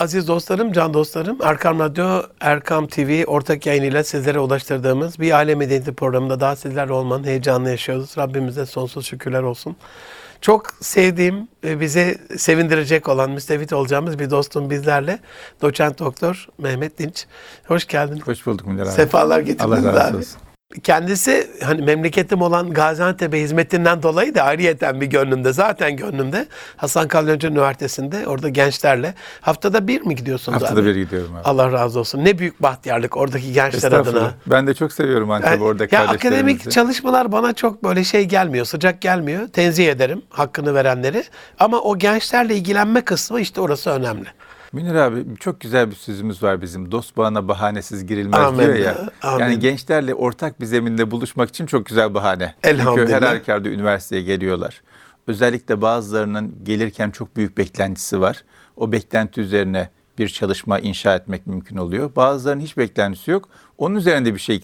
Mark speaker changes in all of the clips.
Speaker 1: Aziz dostlarım, can dostlarım, Erkam Radyo, Erkam TV ortak yayınıyla sizlere ulaştırdığımız bir aile medeniyeti programında daha sizlerle olmanın heyecanını yaşıyoruz. Rabbimize sonsuz şükürler olsun. Çok sevdiğim, e, bizi sevindirecek olan, müstefit olacağımız bir dostum bizlerle. Doçent Doktor Mehmet Dinç. Hoş geldin.
Speaker 2: Hoş bulduk Münir abi.
Speaker 1: Sefalar getirdiniz
Speaker 2: Allah razı
Speaker 1: abi. Kendisi hani memleketim olan Gaziantep'e hizmetinden dolayı da ayrıyeten bir gönlümde zaten gönlümde Hasan Kalyanca Üniversitesi'nde orada gençlerle haftada bir mi gidiyorsunuz
Speaker 2: Haftada
Speaker 1: abi?
Speaker 2: bir gidiyorum abi.
Speaker 1: Allah razı olsun. Ne büyük bahtiyarlık oradaki gençler adına.
Speaker 2: Ben de çok seviyorum Antep'i
Speaker 1: Yani,
Speaker 2: orada
Speaker 1: ya akademik çalışmalar bana çok böyle şey gelmiyor, sıcak gelmiyor. Tenzih ederim hakkını verenleri. Ama o gençlerle ilgilenme kısmı işte orası önemli.
Speaker 2: Münir abi çok güzel bir sözümüz var bizim. Dost bağına bahanesiz girilmez
Speaker 1: Amin.
Speaker 2: diyor ya.
Speaker 1: Amin.
Speaker 2: Yani gençlerle ortak bir zeminde buluşmak için çok güzel bahane.
Speaker 1: Elhamdülillah.
Speaker 2: Çünkü her halükarda üniversiteye geliyorlar. Özellikle bazılarının gelirken çok büyük beklentisi var. O beklenti üzerine bir çalışma inşa etmek mümkün oluyor. Bazılarının hiç beklentisi yok. Onun üzerinde bir şey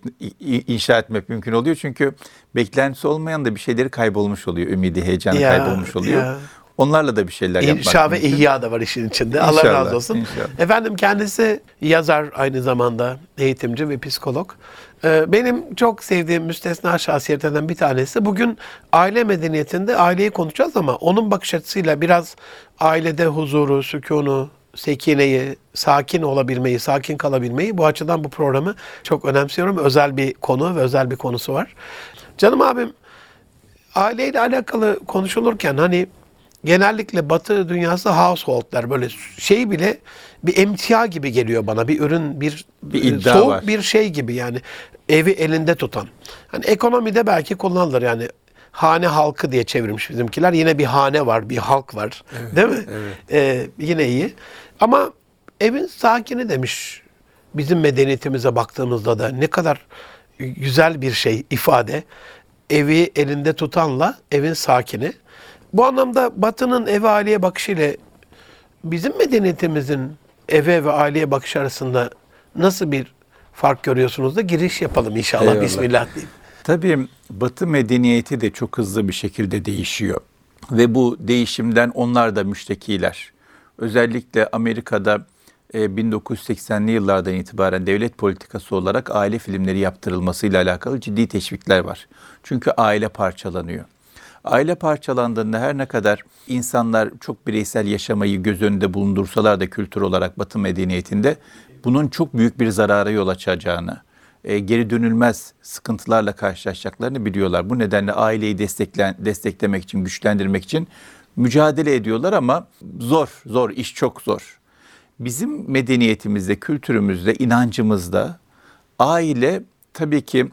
Speaker 2: inşa etmek mümkün oluyor. Çünkü beklentisi olmayan da bir şeyleri kaybolmuş oluyor. Ümidi, heyecanı
Speaker 1: Ya,
Speaker 2: kaybolmuş oluyor.
Speaker 1: ya.
Speaker 2: Onlarla da bir şeyler yapmak
Speaker 1: İnşa ve ihya da var işin içinde. Allah
Speaker 2: İnşallah,
Speaker 1: razı olsun.
Speaker 2: inşallah.
Speaker 1: Efendim kendisi yazar aynı zamanda eğitimci ve psikolog. Ee, Benim çok sevdiğim müstesna şahsiyetlerden bir tanesi. Bugün aile medeniyetinde aileyi konuşacağız ama onun bakış açısıyla biraz ailede huzuru, sükunu, sekineyi, sakin olabilmeyi, sakin kalabilmeyi bu açıdan bu programı çok önemsiyorum. Özel bir konu ve özel bir konusu var. Canım abim aileyle alakalı konuşulurken hani genellikle batı dünyası household'lar böyle şey bile bir emtia gibi geliyor bana. Bir ürün, bir,
Speaker 2: Bir iddia
Speaker 1: soğuk
Speaker 2: var.
Speaker 1: bir şey gibi yani. Evi elinde tutan. Hani ekonomide belki kullanılır yani. Hane halkı diye çevirmiş bizimkiler. Yine bir hane var, bir halk var. Değil mi? Ee, yine iyi. Ama evin sakini demiş bizim medeniyetimize baktığımızda da ne kadar güzel bir şey ifade. Evi elinde tutanla evin sakini. Bu anlamda Batı'nın eve aileye bakışıyla bizim medeniyetimizin eve ve aileye bakış arasında nasıl bir fark görüyorsunuz da giriş yapalım inşallah.
Speaker 2: Eyvallah.
Speaker 1: Bismillah diyeyim.
Speaker 2: Tabii Batı medeniyeti de çok hızlı bir şekilde değişiyor. Ve bu değişimden onlar da müştekiler. Özellikle Amerika'da e, 1980'li yıllardan itibaren devlet politikası olarak aile filmleri yaptırılmasıyla alakalı ciddi teşvikler var. Çünkü aile parçalanıyor. Aile parçalandığında her ne kadar insanlar çok bireysel yaşamayı göz önünde bulundursalar da kültür olarak Batı medeniyetinde bunun çok büyük bir zarara yol açacağını, e, geri dönülmez sıkıntılarla karşılaşacaklarını biliyorlar. Bu nedenle aileyi desteklen, desteklemek için, güçlendirmek için mücadele ediyorlar ama zor, zor, iş çok zor. Bizim medeniyetimizde, kültürümüzde, inancımızda aile tabii ki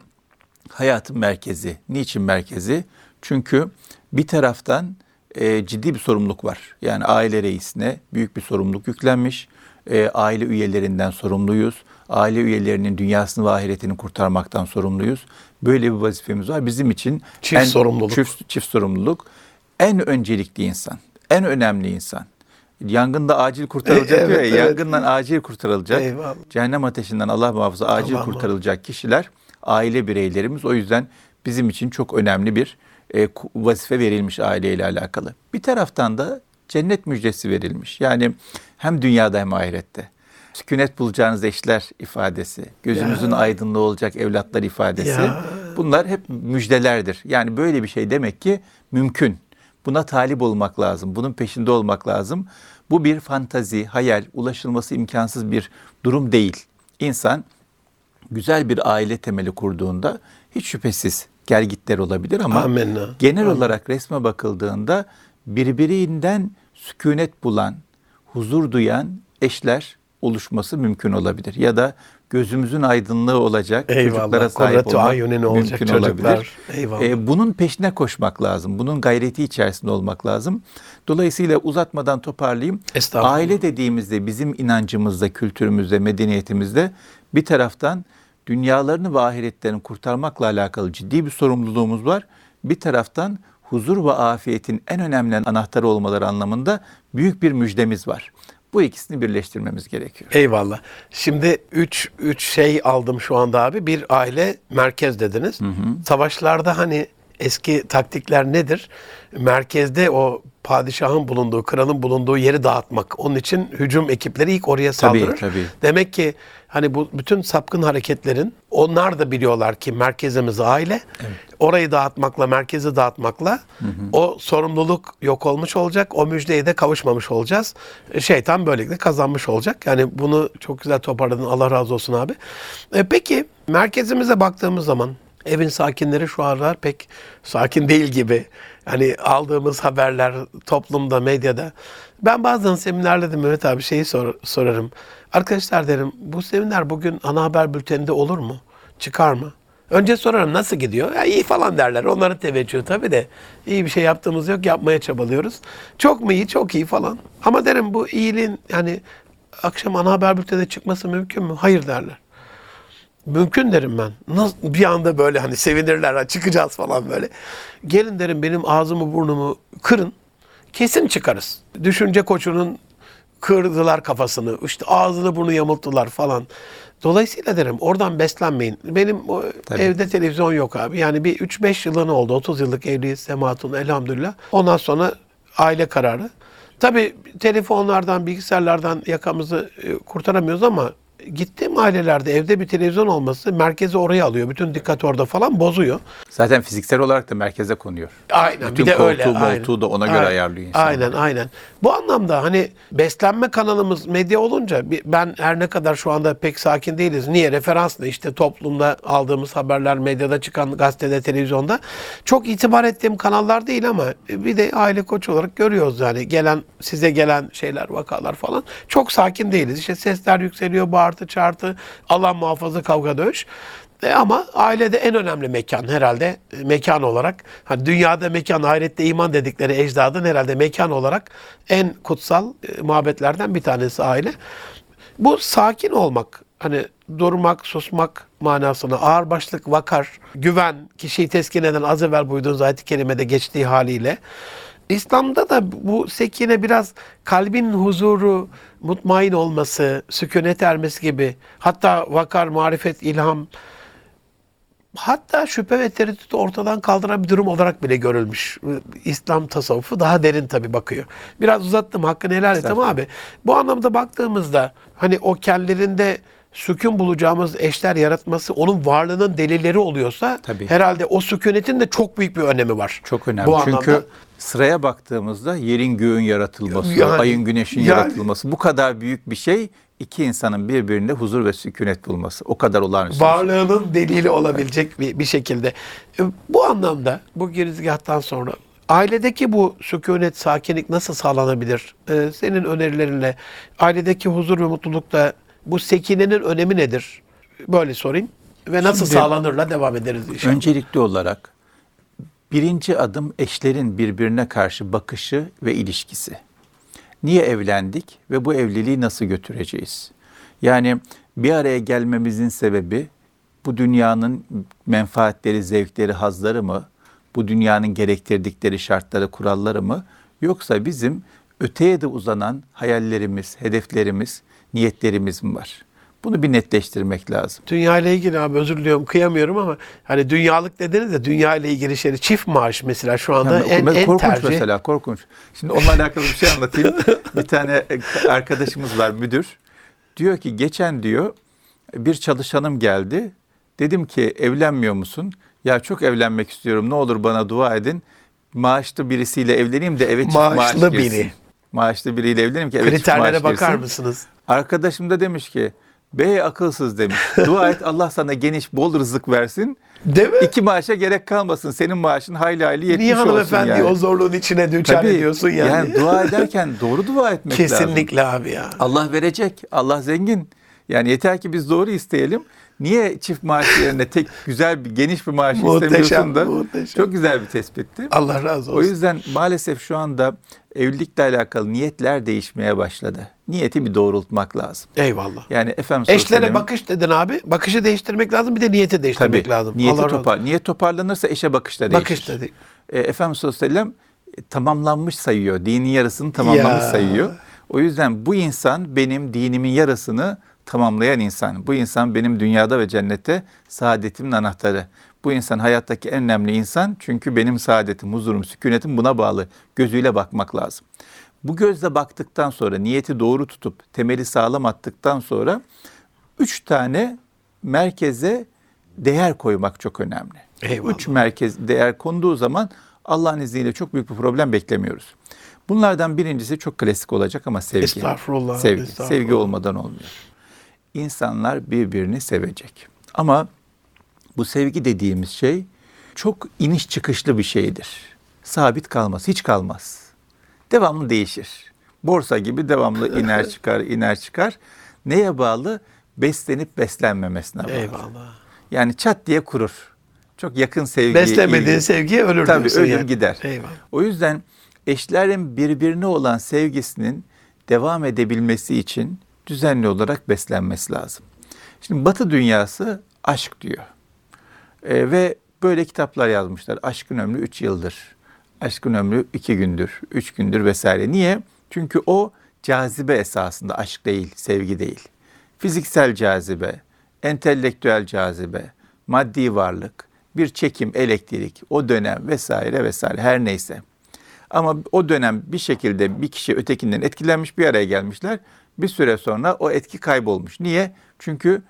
Speaker 2: hayatın merkezi. Niçin merkezi? Çünkü bir taraftan e, ciddi bir sorumluluk var. Yani aile reisine büyük bir sorumluluk yüklenmiş. E, aile üyelerinden sorumluyuz. Aile üyelerinin dünyasını ve ahiretini kurtarmaktan sorumluyuz. Böyle bir vazifemiz var. Bizim için
Speaker 1: Çift sorumluluk.
Speaker 2: Çift, çift sorumluluk. En öncelikli insan, en önemli insan. Yangında acil kurtarılacak
Speaker 1: E,
Speaker 2: diyor
Speaker 1: evet,
Speaker 2: ya,
Speaker 1: evet.
Speaker 2: yangından acil kurtarılacak.
Speaker 1: Eyvallah.
Speaker 2: Cehennem ateşinden Allah muhafaza acil
Speaker 1: Allah
Speaker 2: kurtarılacak kişiler aile bireylerimiz. O yüzden bizim için çok önemli bir e, vazife verilmiş aileyle alakalı. Bir taraftan da cennet müjdesi verilmiş. Yani hem dünyada hem ahirette. Sükunet bulacağınız eşler ifadesi, gözünüzün aydınlığı olacak evlatlar ifadesi.
Speaker 1: Ya.
Speaker 2: Bunlar hep müjdelerdir. Yani böyle bir şey demek ki mümkün. Buna talip olmak lazım. Bunun peşinde olmak lazım. Bu bir fantazi, hayal, ulaşılması imkansız bir durum değil. İnsan güzel bir aile temeli kurduğunda hiç şüphesiz gelgitler olabilir ama
Speaker 1: Amenna.
Speaker 2: genel olarak resme bakıldığında birbirinden sükunet bulan, huzur duyan eşler oluşması mümkün olabilir. Ya da gözümüzün aydınlığı olacak
Speaker 1: Eyvallah.
Speaker 2: çocuklara sahip
Speaker 1: Kurratu
Speaker 2: olmak
Speaker 1: ayunin olacak
Speaker 2: mümkün
Speaker 1: çocuklar.
Speaker 2: olabilir.
Speaker 1: Eyvallah.
Speaker 2: Ee, bunun peşine koşmak lazım. Bunun gayreti içerisinde olmak lazım. Dolayısıyla uzatmadan toparlayayım. Aile dediğimizde bizim inancımızda, kültürümüzde, medeniyetimizde bir taraftan dünyalarını ve ahiretlerini kurtarmakla alakalı ciddi bir sorumluluğumuz var. Bir taraftan huzur ve afiyetin en önemli anahtarı olmaları anlamında büyük bir müjdemiz var. Bu ikisini birleştirmemiz gerekiyor.
Speaker 1: Eyvallah. Şimdi üç, üç şey aldım şu anda abi. Bir aile merkez dediniz. Savaşlarda hani eski taktikler nedir? Merkezde o padişahın bulunduğu, kralın bulunduğu yeri dağıtmak. Onun için hücum ekipleri ilk oraya
Speaker 2: Tabii,
Speaker 1: saldırır.
Speaker 2: tabii.
Speaker 1: Demek ki hani bu bütün sapkın hareketlerin onlar da biliyorlar ki merkezimiz aile. Orayı dağıtmakla, merkezi dağıtmakla o sorumluluk yok olmuş olacak. O müjdeye de kavuşmamış olacağız. E, Şeytan böylelikle kazanmış olacak. Yani bunu çok güzel toparladın. Allah razı olsun abi. E, peki merkezimize baktığımız zaman evin sakinleri şu aralar pek sakin değil gibi. Hani aldığımız haberler toplumda, medyada. Ben bazen seminerlerde Mehmet abi şeyi sor- sorarım. Arkadaşlar derim bu seminer bugün ana haber bülteninde olur mu? Çıkar mı? Önce sorarım nasıl gidiyor? Ya iyi falan derler. Onların teveccühü tabii de. iyi bir şey yaptığımız yok. Yapmaya çabalıyoruz. Çok mu iyi? Çok iyi falan. Ama derim bu iyiliğin yani akşam ana haber bülteninde çıkması mümkün mü? Hayır derler. Mümkün derim ben. Nasıl, bir anda böyle hani sevinirler ha, çıkacağız falan böyle. Gelin derim benim ağzımı burnumu kırın. Kesin çıkarız. Düşünce koçunun kırdılar kafasını. işte ağzını burnu yamulttular falan. Dolayısıyla derim oradan beslenmeyin. Benim o
Speaker 2: Tabii.
Speaker 1: evde televizyon yok abi. Yani bir 3-5 yılın oldu. 30 yıllık evliyiz Sema Hatun elhamdülillah. Ondan sonra aile kararı. Tabii telefonlardan, bilgisayarlardan yakamızı e, kurtaramıyoruz ama gittiğim ailelerde evde bir televizyon olması merkezi oraya alıyor. Bütün dikkat orada falan bozuyor.
Speaker 2: Zaten fiziksel olarak da merkeze konuyor.
Speaker 1: Aynen.
Speaker 2: Bütün
Speaker 1: bir de
Speaker 2: koltuğu,
Speaker 1: öyle.
Speaker 2: moltuğu da ona göre ayarlıyor insanlar.
Speaker 1: Aynen, aynen. Bu anlamda hani beslenme kanalımız medya olunca ben her ne kadar şu anda pek sakin değiliz. Niye? Referans ne? İşte toplumda aldığımız haberler, medyada çıkan gazetede, televizyonda. Çok itibar ettiğim kanallar değil ama bir de aile koç olarak görüyoruz yani gelen size gelen şeyler, vakalar falan. Çok sakin değiliz. İşte sesler yükseliyor, bağırtı, çağırtı, Allah muhafaza kavga dövüş. E ama ailede en önemli mekan herhalde e, mekan olarak hani dünyada mekan ahirette iman dedikleri ecdadın herhalde mekan olarak en kutsal e, muhabbetlerden bir tanesi aile. Bu sakin olmak hani durmak, susmak manasına ağırbaşlık, vakar, güven, kişiyi teskin eden az evvel buyduğunuz ayet-i kerimede geçtiği haliyle İslam'da da bu sekine biraz kalbin huzuru, mutmain olması, sükunet ermesi gibi hatta vakar, marifet, ilham hatta şüphe ve tereddütü ortadan kaldıran bir durum olarak bile görülmüş. İslam tasavvufu daha derin tabii bakıyor. Biraz uzattım hakkını helal et ama abi bu anlamda baktığımızda hani o kendilerinde sükun bulacağımız eşler yaratması onun varlığının delilleri oluyorsa
Speaker 2: Tabii.
Speaker 1: herhalde o sükunetin de çok büyük bir önemi var.
Speaker 2: Çok önemli.
Speaker 1: Bu
Speaker 2: Çünkü
Speaker 1: anlamda.
Speaker 2: Sıraya baktığımızda yerin göğün yaratılması,
Speaker 1: Yani-
Speaker 2: ayın güneşin
Speaker 1: yani-
Speaker 2: yaratılması bu kadar büyük bir şey iki insanın birbirinde huzur ve sükunet bulması. O kadar olağanüstü. şey.
Speaker 1: varlığının delili olabilecek bir, bir şekilde. E, Bu anlamda bu girizgahtan sonra ailedeki bu sükunet, sakinlik nasıl sağlanabilir? E, senin önerilerinle ailedeki huzur ve mutlulukta bu sekinenin önemi nedir? Böyle sorayım. Ve nasıl
Speaker 2: Şimdi-
Speaker 1: sağlanırla devam ederiz inşallah.
Speaker 2: Öncelikli olarak birinci adım eşlerin birbirine karşı bakışı ve ilişkisi. Niye evlendik ve bu evliliği nasıl götüreceğiz? Yani bir araya gelmemizin sebebi bu dünyanın menfaatleri, zevkleri, hazları mı? Bu dünyanın gerektirdikleri şartları, kuralları mı? Yoksa bizim öteye de uzanan hayallerimiz, hedeflerimiz, niyetlerimiz mi var? Bunu bir netleştirmek lazım.
Speaker 1: Dünya ile ilgili abi özür diliyorum kıyamıyorum ama hani dünyalık dediniz de dünya ile ilgili şey çift maaş mesela şu anda
Speaker 2: Yani
Speaker 1: en, en
Speaker 2: korkunç
Speaker 1: tercih.
Speaker 2: mesela korkunç. Şimdi onunla alakalı bir şey anlatayım. bir tane arkadaşımız var müdür. Diyor ki geçen diyor bir çalışanım geldi. Dedim ki evlenmiyor musun? Ya çok evlenmek istiyorum. Ne olur bana dua edin. Maaşlı birisiyle evleneyim de eve çift maaş
Speaker 1: Maaşlı
Speaker 2: girsin.
Speaker 1: biri.
Speaker 2: Maaşlı biriyle evleneyim ki eve çift
Speaker 1: Kriterlere
Speaker 2: maaş
Speaker 1: bakar
Speaker 2: girsin.
Speaker 1: mısınız?
Speaker 2: Arkadaşım da demiş ki bey akılsız demiş. Dua et Allah sana geniş bol rızık versin.
Speaker 1: Değil mi?
Speaker 2: İki maaşa gerek kalmasın. Senin maaşın hayli hayli yetmiş
Speaker 1: Niye
Speaker 2: olsun yani.
Speaker 1: o zorluğun içine düçar
Speaker 2: Tabii,
Speaker 1: ediyorsun yani?
Speaker 2: dua ederken doğru dua etmek lazım.
Speaker 1: Kesinlikle abi ya.
Speaker 2: Allah verecek. Allah zengin. Yani yeter ki biz doğru isteyelim. Niye çift maaş yerine tek güzel bir geniş bir maaş
Speaker 1: Muhteşem,
Speaker 2: istemiyorsun da?
Speaker 1: muhteşem.
Speaker 2: Çok güzel bir tespitti.
Speaker 1: Allah razı
Speaker 2: O
Speaker 1: olsun.
Speaker 2: yüzden maalesef şu anda evlilikle alakalı niyetler değişmeye başladı. Niyeti bir doğrultmak lazım.
Speaker 1: Eyvallah.
Speaker 2: Yani efendim
Speaker 1: Eşlere
Speaker 2: sellem-
Speaker 1: bakış dedin abi. Bakışı değiştirmek lazım bir de niyeti değiştirmek
Speaker 2: Tabii,
Speaker 1: lazım.
Speaker 2: Niyeti
Speaker 1: Allah razı
Speaker 2: topar, niyet toparlanırsa eşe bakış da değişir.
Speaker 1: Bakış dedi.
Speaker 2: E, Efendimiz sallallahu e, tamamlanmış sayıyor. Dinin yarısını tamamlamış
Speaker 1: Ya.
Speaker 2: sayıyor. O yüzden bu insan benim dinimin yarısını tamamlayan insan. Bu insan benim dünyada ve cennette saadetimin anahtarı. Bu insan hayattaki en önemli insan çünkü benim saadetim, huzurum, sükunetim buna bağlı gözüyle bakmak lazım. Bu gözle baktıktan sonra niyeti doğru tutup temeli sağlam attıktan sonra üç tane merkeze değer koymak çok önemli.
Speaker 1: Eyvallah.
Speaker 2: Üç merkez değer konduğu zaman Allah'ın izniyle çok büyük bir problem beklemiyoruz. Bunlardan birincisi çok klasik olacak ama sevgi.
Speaker 1: Estağfurullah,
Speaker 2: Sevgi.
Speaker 1: estağfurullah.
Speaker 2: Sevgi olmadan olmuyor. İnsanlar birbirini sevecek. Ama bu sevgi dediğimiz şey çok iniş çıkışlı bir şeydir. Sabit kalmaz, hiç kalmaz. Devamlı değişir. Borsa gibi devamlı iner çıkar, iner çıkar. Neye bağlı? Beslenip beslenmemesine bağlı.
Speaker 1: Eyvallah.
Speaker 2: Yani çat diye kurur. Çok yakın sevgi.
Speaker 1: Beslemediğin sevgiye ölür
Speaker 2: Tabii ölür
Speaker 1: yani.
Speaker 2: gider.
Speaker 1: Eyvallah.
Speaker 2: O yüzden eşlerin birbirine olan sevgisinin devam edebilmesi için düzenli olarak beslenmesi lazım. Şimdi Batı dünyası aşk diyor. Ee, ve böyle kitaplar yazmışlar. Aşkın ömrü 3 yıldır. Aşkın ömrü 2 gündür, 3 gündür vesaire. Niye? Çünkü o cazibe esasında aşk değil, sevgi değil. Fiziksel cazibe, entelektüel cazibe, maddi varlık, bir çekim, elektrik, o dönem vesaire vesaire her neyse. Ama o dönem bir şekilde bir kişi ötekinden etkilenmiş bir araya gelmişler. Bir süre sonra o etki kaybolmuş. Niye? Çünkü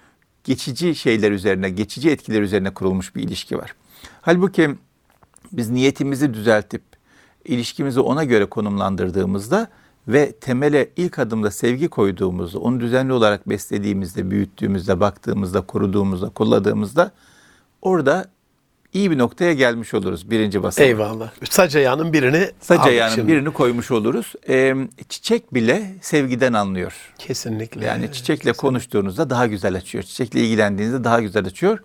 Speaker 2: geçici şeyler üzerine, geçici etkiler üzerine kurulmuş bir ilişki var. Halbuki biz niyetimizi düzeltip ilişkimizi ona göre konumlandırdığımızda ve temele ilk adımda sevgi koyduğumuzda, onu düzenli olarak beslediğimizde, büyüttüğümüzde, baktığımızda, koruduğumuzda, kolladığımızda orada iyi bir noktaya gelmiş oluruz birinci basamak.
Speaker 1: Eyvallah. Sac ayağının birini aldık
Speaker 2: ayağının
Speaker 1: şimdi.
Speaker 2: birini koymuş oluruz. Ee, çiçek bile sevgiden anlıyor.
Speaker 1: Kesinlikle.
Speaker 2: Yani çiçekle konuştuğunuzda daha güzel açıyor. Çiçekle ilgilendiğinizde daha güzel açıyor.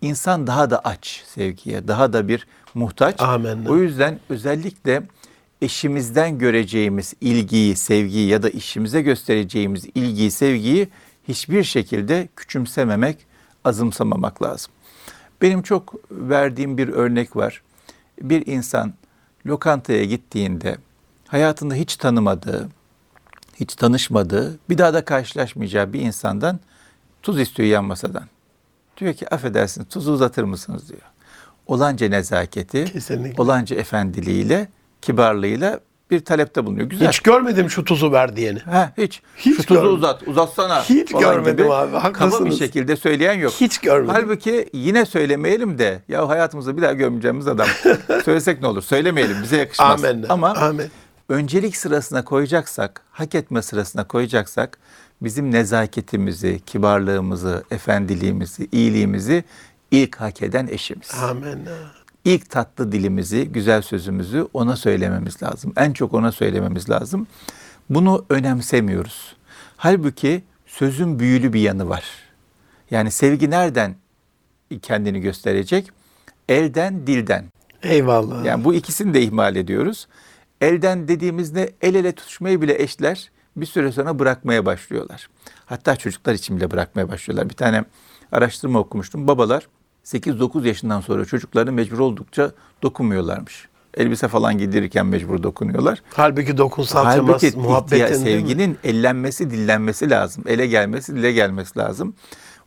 Speaker 2: İnsan daha da aç sevgiye, daha da bir muhtaç.
Speaker 1: Amenna.
Speaker 2: O yüzden özellikle eşimizden göreceğimiz ilgiyi, sevgiyi ya da işimize göstereceğimiz ilgiyi, sevgiyi hiçbir şekilde küçümsememek, azımsamamak lazım. Benim çok verdiğim bir örnek var. Bir insan lokantaya gittiğinde hayatında hiç tanımadığı, hiç tanışmadığı, bir daha da karşılaşmayacağı bir insandan tuz istiyor yan masadan. Diyor ki affedersiniz tuzu uzatır mısınız diyor. Olanca nezaketi,
Speaker 1: Kesinlikle.
Speaker 2: olanca efendiliğiyle, kibarlığıyla bir talepte bulunuyor. Güzel.
Speaker 1: Hiç görmedim şu tuzu ver diyeni.
Speaker 2: Ha, hiç.
Speaker 1: Hiç
Speaker 2: Şu tuzu
Speaker 1: görmedim.
Speaker 2: uzat, uzatsana.
Speaker 1: Hiç görmedim
Speaker 2: gibi
Speaker 1: abi,
Speaker 2: Kaba bir
Speaker 1: haklısınız.
Speaker 2: şekilde söyleyen yok.
Speaker 1: Hiç görmedim.
Speaker 2: Halbuki yine söylemeyelim de ya hayatımızda bir daha görmeyeceğimiz adam. Söylesek ne olur? Söylemeyelim bize yakışmaz.
Speaker 1: Amenna.
Speaker 2: Ama
Speaker 1: Amen.
Speaker 2: öncelik sırasına koyacaksak, hak etme sırasına koyacaksak bizim nezaketimizi, kibarlığımızı, efendiliğimizi, iyiliğimizi ilk hak eden eşimiz.
Speaker 1: Amenna.
Speaker 2: İlk tatlı dilimizi, güzel sözümüzü ona söylememiz lazım. En çok ona söylememiz lazım. Bunu önemsemiyoruz. Halbuki sözün büyülü bir yanı var. Yani sevgi nereden kendini gösterecek? Elden, dilden.
Speaker 1: Eyvallah.
Speaker 2: Yani bu ikisini de ihmal ediyoruz. Elden dediğimizde el ele tutuşmayı bile eşler bir süre sonra bırakmaya başlıyorlar. Hatta çocuklar için bile bırakmaya başlıyorlar. Bir tane araştırma okumuştum. Babalar 8-9 yaşından sonra çocuklarını mecbur oldukça dokunmuyorlarmış. Elbise falan giydirirken mecbur dokunuyorlar.
Speaker 1: Halbuki dokunsal
Speaker 2: Halbuki ihtiya- sevginin ellenmesi, dillenmesi lazım. Ele gelmesi, dile gelmesi lazım.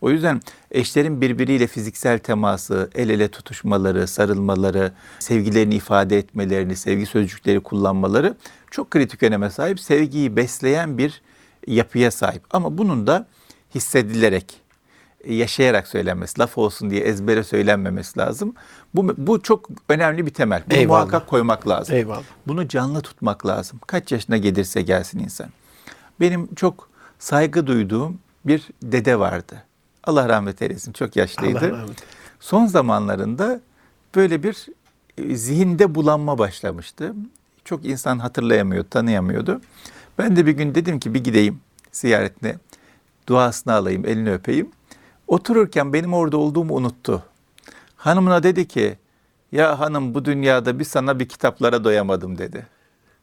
Speaker 2: O yüzden eşlerin birbiriyle fiziksel teması, el ele tutuşmaları, sarılmaları, sevgilerini ifade etmelerini, sevgi sözcükleri kullanmaları çok kritik öneme sahip. Sevgiyi besleyen bir yapıya sahip. Ama bunun da hissedilerek, yaşayarak söylenmesi, laf olsun diye ezbere söylenmemesi lazım. Bu, bu çok önemli bir temel. Bunu
Speaker 1: Eyvallah.
Speaker 2: muhakkak koymak lazım.
Speaker 1: Eyvallah.
Speaker 2: Bunu canlı tutmak lazım. Kaç yaşına gelirse gelsin insan. Benim çok saygı duyduğum bir dede vardı. Allah rahmet eylesin. Çok yaşlıydı.
Speaker 1: Allah rahmet.
Speaker 2: Son zamanlarında böyle bir e, zihinde bulanma başlamıştı. Çok insan hatırlayamıyordu, tanıyamıyordu. Ben de bir gün dedim ki bir gideyim ziyaretine. Duasını alayım, elini öpeyim. Otururken benim orada olduğumu unuttu. Hanımına dedi ki, ya hanım bu dünyada bir sana bir kitaplara doyamadım dedi.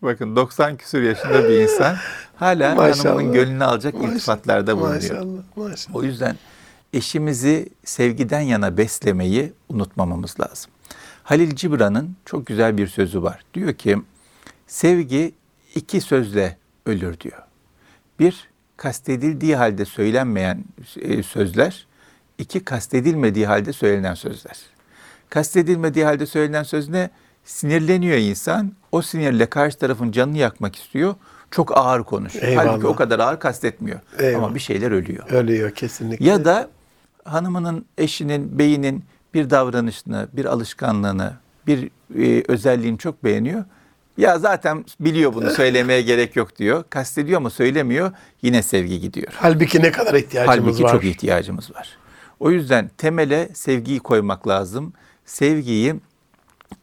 Speaker 2: Bakın 90 küsur yaşında bir insan hala
Speaker 1: Maşallah.
Speaker 2: hanımının gönlünü alacak
Speaker 1: Maşallah.
Speaker 2: iltifatlarda bulunuyor.
Speaker 1: Maşallah. Maşallah.
Speaker 2: O yüzden eşimizi sevgiden yana beslemeyi unutmamamız lazım. Halil Cibran'ın çok güzel bir sözü var. Diyor ki sevgi iki sözle ölür diyor. Bir kastedildiği halde söylenmeyen e, sözler, iki kastedilmediği halde söylenen sözler. Kastedilmediği halde söylenen söz ne? Sinirleniyor insan. O sinirle karşı tarafın canını yakmak istiyor. Çok ağır konuşuyor.
Speaker 1: Eyvallah.
Speaker 2: Halbuki o kadar ağır kastetmiyor.
Speaker 1: Eyvallah.
Speaker 2: Ama bir şeyler ölüyor.
Speaker 1: Ölüyor kesinlikle.
Speaker 2: Ya da hanımının, eşinin, beyinin bir davranışını, bir alışkanlığını, bir e, özelliğini çok beğeniyor. Ya zaten biliyor bunu söylemeye gerek yok diyor. Kastediyor ama söylemiyor. Yine sevgi gidiyor.
Speaker 1: Halbuki ne kadar ihtiyacımız
Speaker 2: Halbuki
Speaker 1: var.
Speaker 2: çok ihtiyacımız var. O yüzden temele sevgiyi koymak lazım. Sevgiyi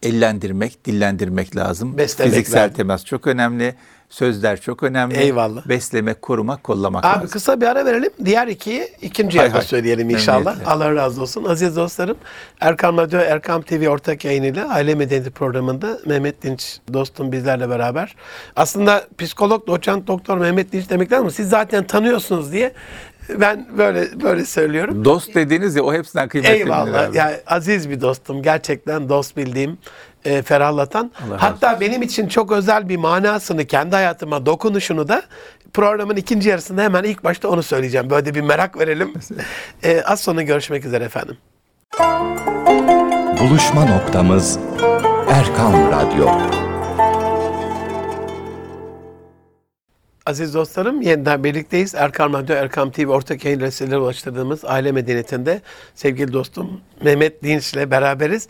Speaker 2: ellendirmek, dillendirmek lazım.
Speaker 1: Beslemek
Speaker 2: Fiziksel
Speaker 1: lazım.
Speaker 2: temas çok önemli. Sözler çok önemli.
Speaker 1: Eyvallah.
Speaker 2: Beslemek, korumak, kollamak
Speaker 1: Abi
Speaker 2: lazım.
Speaker 1: kısa bir ara verelim. Diğer ikiyi ikinci
Speaker 2: Hay
Speaker 1: söyleyelim inşallah. Allah razı olsun. Aziz dostlarım, Erkam Radyo, Erkam TV ortak yayınıyla Aile Medeniyeti programında Mehmet Dinç dostum bizlerle beraber. Aslında psikolog, doçent, doktor Mehmet Dinç demek lazım. Siz zaten tanıyorsunuz diye ben böyle böyle söylüyorum.
Speaker 2: Dost dediğiniz ya o hepsinden kıymetli.
Speaker 1: Eyvallah. Yani aziz bir dostum. Gerçekten dost bildiğim, e, ferahlatan.
Speaker 2: Allah
Speaker 1: Hatta benim için çok özel bir manasını, kendi hayatıma dokunuşunu da programın ikinci yarısında hemen ilk başta onu söyleyeceğim. Böyle bir merak verelim. E, az sonra görüşmek üzere efendim.
Speaker 3: Buluşma noktamız Erkan Radyo.
Speaker 1: Aziz dostlarım yeniden birlikteyiz. Erkam Radyo, Erkam TV ortak yayın vesileleri ulaştırdığımız aile medeniyetinde sevgili dostum Mehmet Dinç ile beraberiz.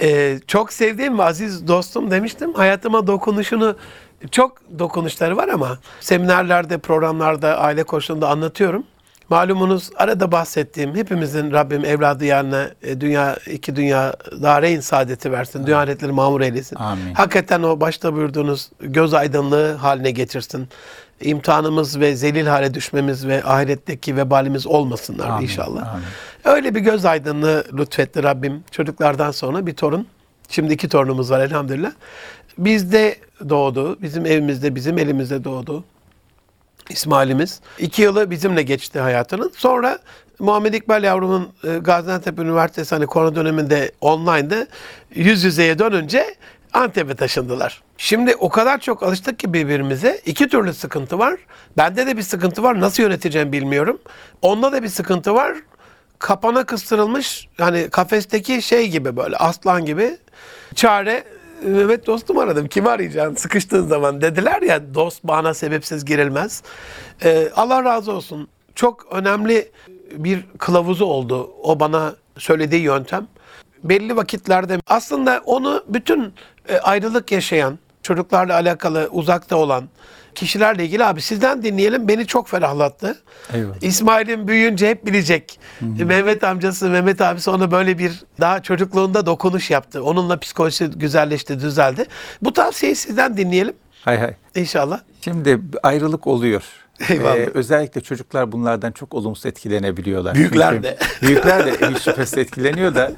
Speaker 1: Ee, çok sevdiğim ve aziz dostum demiştim. Hayatıma dokunuşunu çok dokunuşları var ama seminerlerde, programlarda, aile koşulunda anlatıyorum. Malumunuz arada bahsettiğim hepimizin Rabbim evladı yerine e, dünya iki dünya dareyn saadeti versin. Dünya ahiretleri mamur eylesin.
Speaker 2: Amin.
Speaker 1: Hakikaten o başta buyurduğunuz göz aydınlığı haline getirsin. İmtihanımız ve zelil hale düşmemiz ve ahiretteki vebalimiz olmasınlar
Speaker 2: Amin,
Speaker 1: inşallah.
Speaker 2: amin.
Speaker 1: Öyle bir göz aydınlığı lütfetti Rabbim. Çocuklardan sonra bir torun. Şimdi iki torunumuz var elhamdülillah. Bizde doğdu. Bizim evimizde, bizim elimizde doğdu. İsmail'imiz. İki yılı bizimle geçti hayatının. Sonra Muhammed İkbal yavrumun e, Gaziantep Üniversitesi hani korona döneminde online'da yüz yüzeye dönünce Antep'e taşındılar. Şimdi o kadar çok alıştık ki birbirimize. iki türlü sıkıntı var. Bende de bir sıkıntı var. Nasıl yöneteceğim bilmiyorum. Onda da bir sıkıntı var. Kapana kıstırılmış hani kafesteki şey gibi böyle aslan gibi çare Mehmet dostum aradım. Kimi arayacaksın sıkıştığın zaman dediler ya dost bana sebepsiz girilmez. Ee, Allah razı olsun. Çok önemli bir kılavuzu oldu o bana söylediği yöntem. Belli vakitlerde aslında onu bütün e, ayrılık yaşayan, çocuklarla alakalı uzakta olan kişilerle ilgili abi sizden dinleyelim. Beni çok ferahlattı.
Speaker 2: Eyvallah.
Speaker 1: İsmail'in büyüyünce hep bilecek. Mehmet amcası, Mehmet abisi ona böyle bir daha çocukluğunda dokunuş yaptı. Onunla psikolojisi güzelleşti, düzeldi. Bu tavsiyeyi sizden dinleyelim
Speaker 2: Hay hay.
Speaker 1: inşallah.
Speaker 2: Şimdi ayrılık oluyor.
Speaker 1: Eyvallah.
Speaker 2: Ee, özellikle çocuklar bunlardan çok olumsuz etkilenebiliyorlar.
Speaker 1: Büyükler
Speaker 2: Çünkü-
Speaker 1: de.
Speaker 2: büyükler de hiç şüphesiz etkileniyor da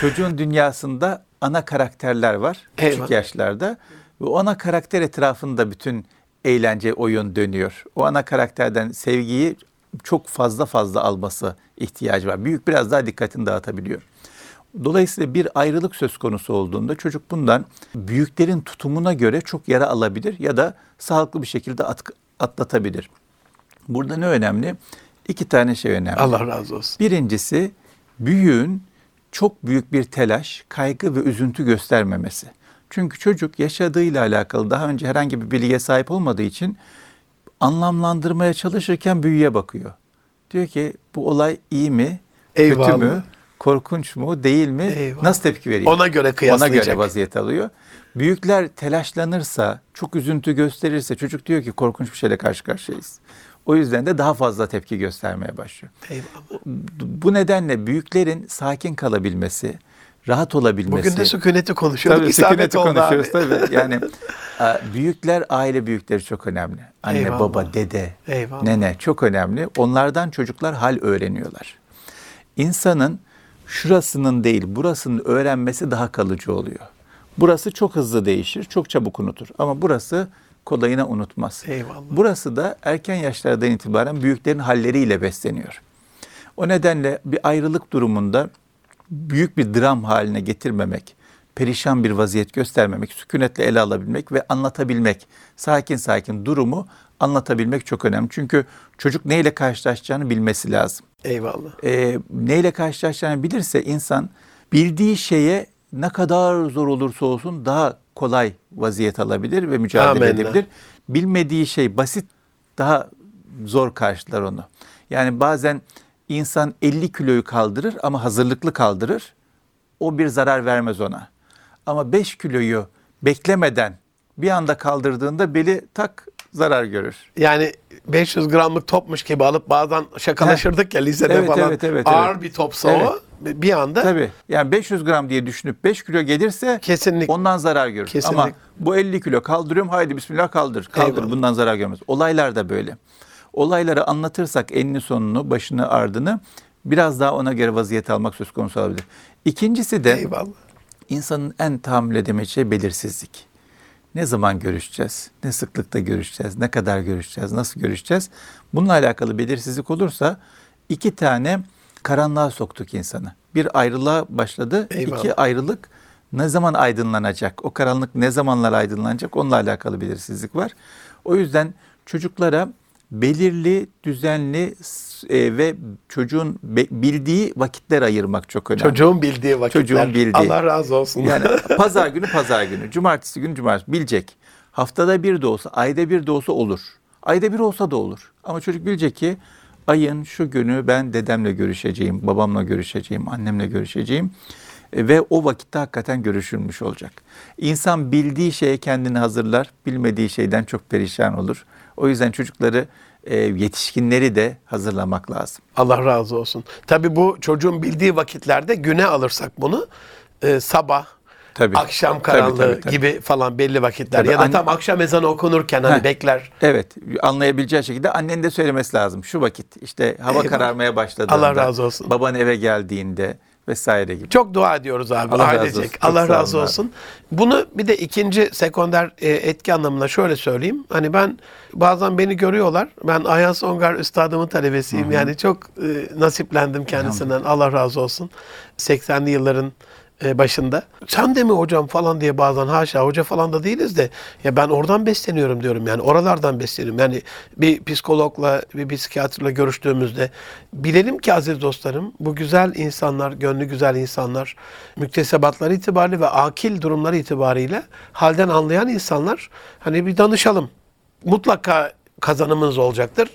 Speaker 2: çocuğun dünyasında ana karakterler var küçük
Speaker 1: Eyvallah.
Speaker 2: yaşlarda. Ve ana karakter etrafında bütün eğlence, oyun dönüyor. O ana karakterden sevgiyi çok fazla fazla alması ihtiyacı var. Büyük biraz daha dikkatini dağıtabiliyor. Dolayısıyla bir ayrılık söz konusu olduğunda çocuk bundan büyüklerin tutumuna göre çok yara alabilir ya da sağlıklı bir şekilde at- atlatabilir. Burada ne önemli? İki tane şey önemli.
Speaker 1: Allah razı olsun.
Speaker 2: Birincisi büyüğün çok büyük bir telaş, kaygı ve üzüntü göstermemesi. Çünkü çocuk yaşadığıyla alakalı daha önce herhangi bir bilgiye sahip olmadığı için anlamlandırmaya çalışırken büyüye bakıyor. Diyor ki bu olay iyi mi, kötü
Speaker 1: Eyvallah.
Speaker 2: mü, korkunç mu, değil mi,
Speaker 1: Eyvallah.
Speaker 2: nasıl tepki veriyor?
Speaker 1: Ona göre
Speaker 2: Ona
Speaker 1: kıyaslayacak.
Speaker 2: göre vaziyet alıyor. Büyükler telaşlanırsa, çok üzüntü gösterirse çocuk diyor ki korkunç bir şeyle karşı karşıyayız. O yüzden de daha fazla tepki göstermeye başlıyor.
Speaker 1: Eyvallah.
Speaker 2: Bu nedenle büyüklerin sakin kalabilmesi, rahat olabilmesi.
Speaker 1: Bugün de sükuneti konuşuyorduk.
Speaker 2: Tabii
Speaker 1: İsabet
Speaker 2: sükuneti konuşuyoruz
Speaker 1: abi.
Speaker 2: tabii. Yani büyükler, aile büyükleri çok önemli. Anne,
Speaker 1: Eyvallah.
Speaker 2: baba, dede,
Speaker 1: Eyvallah.
Speaker 2: nene çok önemli. Onlardan çocuklar hal öğreniyorlar. İnsanın şurasının değil burasının öğrenmesi daha kalıcı oluyor. Burası çok hızlı değişir, çok çabuk unutur. Ama burası kolayına unutmaz.
Speaker 1: Eyvallah.
Speaker 2: Burası da erken yaşlardan itibaren büyüklerin halleriyle besleniyor. O nedenle bir ayrılık durumunda büyük bir dram haline getirmemek, perişan bir vaziyet göstermemek, sükunetle ele alabilmek ve anlatabilmek, sakin sakin durumu anlatabilmek çok önemli. Çünkü çocuk neyle karşılaşacağını bilmesi lazım.
Speaker 1: Eyvallah.
Speaker 2: Ee, neyle karşılaşacağını bilirse insan bildiği şeye ne kadar zor olursa olsun daha kolay vaziyet alabilir ve mücadele
Speaker 1: Amenna.
Speaker 2: edebilir. Bilmediği şey basit daha zor karşılar onu. Yani bazen insan 50 kiloyu kaldırır ama hazırlıklı kaldırır. O bir zarar vermez ona. Ama 5 kiloyu beklemeden bir anda kaldırdığında beli tak zarar görür.
Speaker 1: Yani 500 gramlık topmuş gibi alıp bazen şakalaşırdık ya lisede
Speaker 2: Evet,
Speaker 1: falan.
Speaker 2: evet, evet,
Speaker 1: Ağır
Speaker 2: evet.
Speaker 1: bir topsa o bir anda
Speaker 2: Tabii. Yani 500 gram diye düşünüp 5 kilo gelirse
Speaker 1: Kesinlikle.
Speaker 2: ondan zarar görür.
Speaker 1: Kesinlikle.
Speaker 2: Ama bu 50 kilo kaldırıyorum haydi bismillah kaldır. Kaldır
Speaker 1: Eyvallah.
Speaker 2: bundan zarar görmez. Olaylar da böyle. Olayları anlatırsak enini sonunu, başını ardını biraz daha ona göre vaziyet almak söz konusu olabilir. İkincisi de
Speaker 1: eyvallah.
Speaker 2: insanın en tahammül edemeyeceği şey belirsizlik. Ne zaman görüşeceğiz? Ne sıklıkta görüşeceğiz? Ne kadar görüşeceğiz? Nasıl görüşeceğiz? Bununla alakalı belirsizlik olursa iki tane karanlığa soktuk insanı. Bir ayrılığa başladı.
Speaker 1: Eyvallah.
Speaker 2: İki ayrılık ne zaman aydınlanacak? O karanlık ne zamanlar aydınlanacak? Onunla alakalı belirsizlik var. O yüzden çocuklara belirli, düzenli e, ve çocuğun be- bildiği vakitler ayırmak çok önemli.
Speaker 1: Çocuğun bildiği vakitler.
Speaker 2: Çocuğun bildiği.
Speaker 1: Allah razı olsun.
Speaker 2: Yani pazar günü pazar günü, cumartesi günü cumartesi bilecek. Haftada bir de olsa, ayda bir de olsa olur. Ayda bir olsa da olur. Ama çocuk bilecek ki ayın şu günü ben dedemle görüşeceğim, babamla görüşeceğim, annemle görüşeceğim. E, Ve o vakitte hakikaten görüşülmüş olacak. İnsan bildiği şeye kendini hazırlar, bilmediği şeyden çok perişan olur. O yüzden çocukları, e, yetişkinleri de hazırlamak lazım.
Speaker 1: Allah razı olsun. Tabii bu çocuğun bildiği vakitlerde güne alırsak bunu e, sabah,
Speaker 2: Tabii.
Speaker 1: akşam
Speaker 2: Tabii,
Speaker 1: karanlığı
Speaker 2: tabii, tabii.
Speaker 1: gibi falan belli vakitler
Speaker 2: Tabii,
Speaker 1: ya da
Speaker 2: anne-
Speaker 1: tam akşam ezanı okunurken hani
Speaker 2: Heh.
Speaker 1: bekler.
Speaker 2: Evet, anlayabileceği şekilde annen de söylemesi lazım. Şu vakit işte hava
Speaker 1: Eyvallah.
Speaker 2: kararmaya başladığında,
Speaker 1: Allah razı olsun.
Speaker 2: baban eve geldiğinde vesaire gibi.
Speaker 1: Çok dua ediyoruz abi
Speaker 2: Allah razı olsun. Çok
Speaker 1: Allah
Speaker 2: sağ
Speaker 1: razı
Speaker 2: olun
Speaker 1: olsun. Bunu bir de ikinci sekonder e, etki anlamında şöyle söyleyeyim. Hani ben bazen beni görüyorlar. Ben Ayhan Songar üstadımın talebesiyim. Yani çok e, nasiplendim kendisinden. Allah razı olsun. 80'li yılların başında. Sen de mi hocam falan diye bazen haşa hoca falan da değiliz de ya ben oradan besleniyorum diyorum yani oralardan besleniyorum. Yani bir psikologla bir psikiyatrla görüştüğümüzde bilelim ki aziz dostlarım bu güzel insanlar, gönlü güzel insanlar müktesebatları itibariyle ve akil durumları itibariyle halden anlayan insanlar hani bir danışalım. Mutlaka kazanımınız olacaktır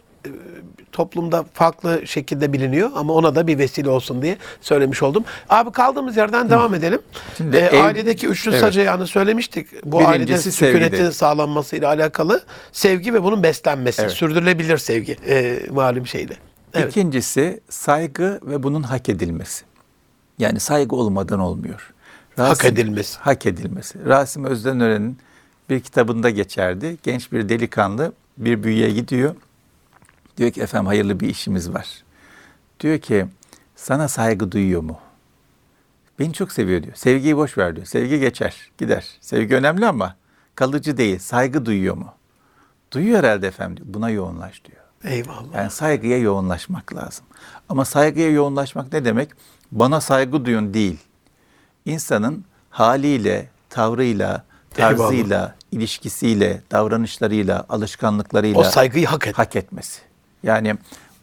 Speaker 1: toplumda farklı şekilde biliniyor ama ona da bir vesile olsun diye söylemiş oldum. Abi kaldığımız yerden devam edelim.
Speaker 2: Şimdi
Speaker 1: Ee,
Speaker 2: ev-
Speaker 1: ailedeki üçlü
Speaker 2: Evet.
Speaker 1: sacı yani söylemiştik. Bu ailede sükunetin sağlanmasıyla alakalı sevgi ve bunun beslenmesi.
Speaker 2: Evet.
Speaker 1: Sürdürülebilir sevgi e, malum şeyle. Evet.
Speaker 2: İkincisi saygı ve bunun hak edilmesi. Yani saygı olmadan olmuyor.
Speaker 1: Hak edilmesi.
Speaker 2: Hak edilmesi. Rasim Özdenören'in bir kitabında geçerdi. Genç bir delikanlı bir büyüye gidiyor. Diyor ki efendim hayırlı bir işimiz var. Diyor ki sana saygı duyuyor mu? Beni çok seviyor diyor. Sevgiyi boş ver diyor. Sevgi geçer, gider. Sevgi önemli ama kalıcı değil. Saygı duyuyor mu? Duyuyor herhalde efendim diyor. Buna yoğunlaş diyor.
Speaker 1: Eyvallah.
Speaker 2: Yani saygıya yoğunlaşmak lazım. Ama saygıya yoğunlaşmak ne demek? Bana saygı duyun değil. İnsanın haliyle, tavrıyla, tarzıyla, ilişkisiyle, davranışlarıyla, alışkanlıklarıyla
Speaker 1: O saygıyı hak et.
Speaker 2: hak etmesi. Yani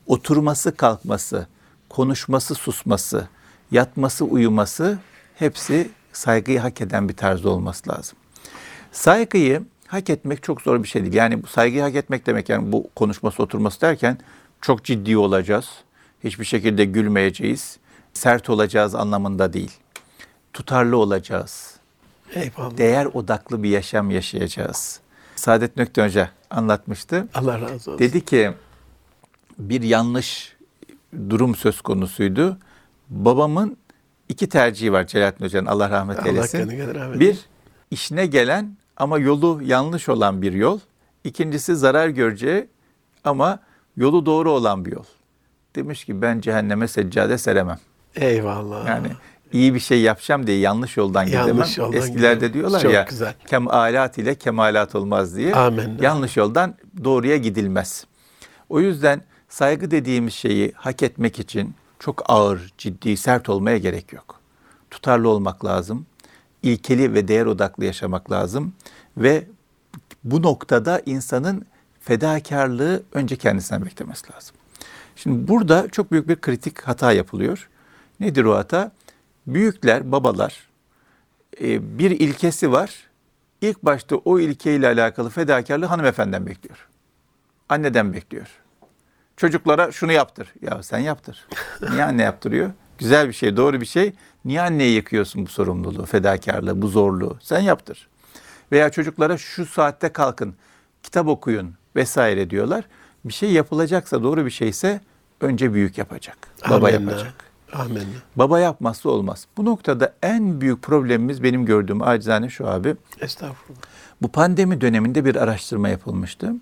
Speaker 2: oturması, kalkması, konuşması, susması, yatması, uyuması hepsi saygıyı hak eden bir tarzda olması lazım. Saygıyı hak etmek çok zor bir şey değil. Yani bu saygıyı hak etmek demek yani bu konuşması, oturması derken çok ciddi olacağız. Hiçbir şekilde gülmeyeceğiz. Sert olacağız anlamında değil. Tutarlı olacağız
Speaker 1: Eyvallah.
Speaker 2: değer odaklı bir yaşam yaşayacağız. Saadet Nökte Hoca anlatmıştı.
Speaker 1: Allah razı olsun.
Speaker 2: Dedi ki bir yanlış durum söz konusuydu. Babamın iki tercihi var Celalettin Hoca'nın Allah rahmet
Speaker 1: Allah
Speaker 2: eylesin.
Speaker 1: rahmet
Speaker 2: bir işine gelen ama yolu yanlış olan bir yol. İkincisi zarar göreceği ama yolu doğru olan bir yol. Demiş ki ben cehenneme seccade seremem.
Speaker 1: Eyvallah.
Speaker 2: Yani iyi bir şey yapacağım diye yanlış yoldan
Speaker 1: Yanlış
Speaker 2: gidemem.
Speaker 1: yoldan
Speaker 2: Eskilerde
Speaker 1: gidemem.
Speaker 2: diyorlar
Speaker 1: Çok
Speaker 2: ya
Speaker 1: güzel.
Speaker 2: kemalat ile kemalat olmaz diye.
Speaker 1: Amenna.
Speaker 2: Yanlış yoldan doğruya gidilmez. O yüzden saygı dediğimiz şeyi hak etmek için çok ağır, ciddi, sert olmaya gerek yok. Tutarlı olmak lazım. İlkeli ve değer odaklı yaşamak lazım ve bu noktada insanın fedakarlığı önce kendisinden beklemesi lazım. Şimdi burada çok büyük bir kritik hata yapılıyor. Nedir o hata? Büyükler, babalar e, bir ilkesi var. İlk başta o ilkeyle alakalı fedakarlığı hanımefendiden bekliyor. Anneden bekliyor. Çocuklara şunu yaptır. Ya sen yaptır. Niye anne yaptırıyor? Güzel bir şey, doğru bir şey. Niye anneye yıkıyorsun bu sorumluluğu, fedakarlığı, bu zorluğu? Sen yaptır. Veya çocuklara şu saatte kalkın, kitap okuyun vesaire diyorlar. Bir şey yapılacaksa, doğru bir şeyse önce büyük yapacak. Baba
Speaker 1: Amenna.
Speaker 2: yapacak.
Speaker 1: Amenna.
Speaker 2: Baba yapmazsa olmaz. Bu noktada en büyük problemimiz benim gördüğüm acizane şu abi.
Speaker 1: Estağfurullah.
Speaker 2: Bu pandemi döneminde bir araştırma yapılmıştı.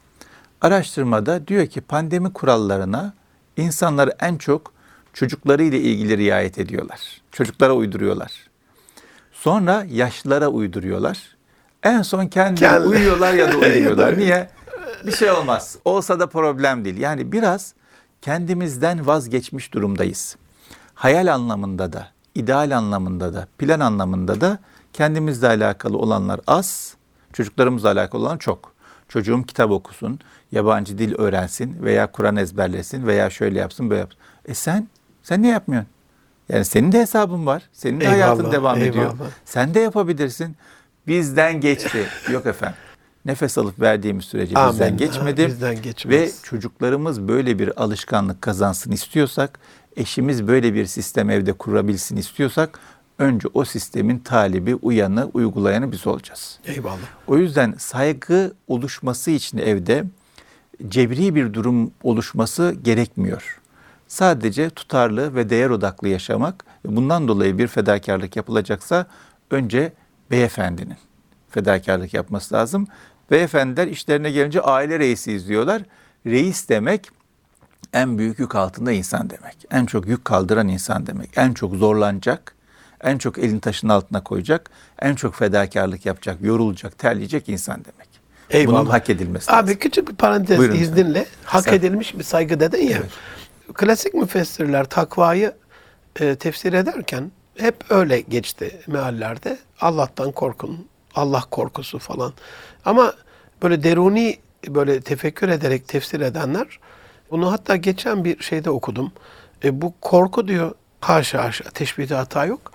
Speaker 2: Araştırmada diyor ki pandemi kurallarına insanlar en çok çocukları ile ilgili riayet ediyorlar. Çocuklara uyduruyorlar. Sonra yaşlılara uyduruyorlar. En son kendileri
Speaker 1: Kendi-
Speaker 2: uyuyorlar ya da uyumuyorlar.
Speaker 1: Evet.
Speaker 2: Niye? Bir şey olmaz. Olsa da problem değil. Yani biraz kendimizden vazgeçmiş durumdayız. Hayal anlamında da, ideal anlamında da, plan anlamında da kendimizle alakalı olanlar az, çocuklarımızla alakalı olan çok. Çocuğum kitap okusun, yabancı dil öğrensin veya Kur'an ezberlesin veya şöyle yapsın böyle yapsın. E sen, sen ne yapmıyorsun? Yani senin de hesabın var. Senin de hayatın
Speaker 1: Eyvallah,
Speaker 2: devam ediyor.
Speaker 1: eyvallah.
Speaker 2: Sen de yapabilirsin. Bizden geçti. Yok efendim. Nefes alıp verdiğimiz sürece bizden
Speaker 1: Amenna,
Speaker 2: geçmedi.
Speaker 1: bizden geçmez.
Speaker 2: Ve çocuklarımız böyle bir alışkanlık kazansın istiyorsak, eşimiz böyle bir sistem evde kurabilsin istiyorsak, önce o sistemin talibi, uyanı, uygulayanı biz olacağız.
Speaker 1: Eyvallah.
Speaker 2: O yüzden saygı oluşması için evde cebri bir durum oluşması gerekmiyor. Sadece tutarlı ve değer odaklı yaşamak bundan dolayı bir fedakarlık yapılacaksa önce beyefendinin fedakarlık yapması lazım. Beyefendiler işlerine gelince aile reisi izliyorlar. Reis demek en büyük yük altında insan demek. En çok yük kaldıran insan demek. En çok zorlanacak, en çok elin taşın altına koyacak, en çok fedakarlık yapacak, yorulacak, terleyecek insan demek.
Speaker 1: Eyvallah.
Speaker 2: Bunun hak edilmesi lazım.
Speaker 1: Abi küçük bir parantez
Speaker 2: Buyurun
Speaker 1: izninle. Hak
Speaker 2: Sen-
Speaker 1: edilmiş bir saygı dedin ya. Klasik müfessirler takvayı e, tefsir ederken hep öyle geçti meallerde. Allah'tan korkun, Allah korkusu falan. Ama böyle deruni böyle tefekkür ederek tefsir edenler bunu hatta geçen bir şeyde okudum. E, bu korku diyor haşa haşa teşbihte hata yok.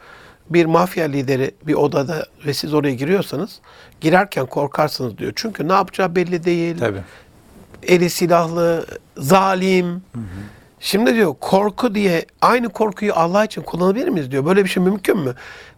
Speaker 1: Bir mafya lideri bir odada ve siz oraya giriyorsanız girerken korkarsınız diyor. Çünkü ne yapacağı belli değil
Speaker 2: Tabii.
Speaker 1: eli silahlı, zalim. Şimdi diyor korku diye aynı korkuyu Allah için kullanabilir miyiz diyor. Böyle bir şey mümkün mü?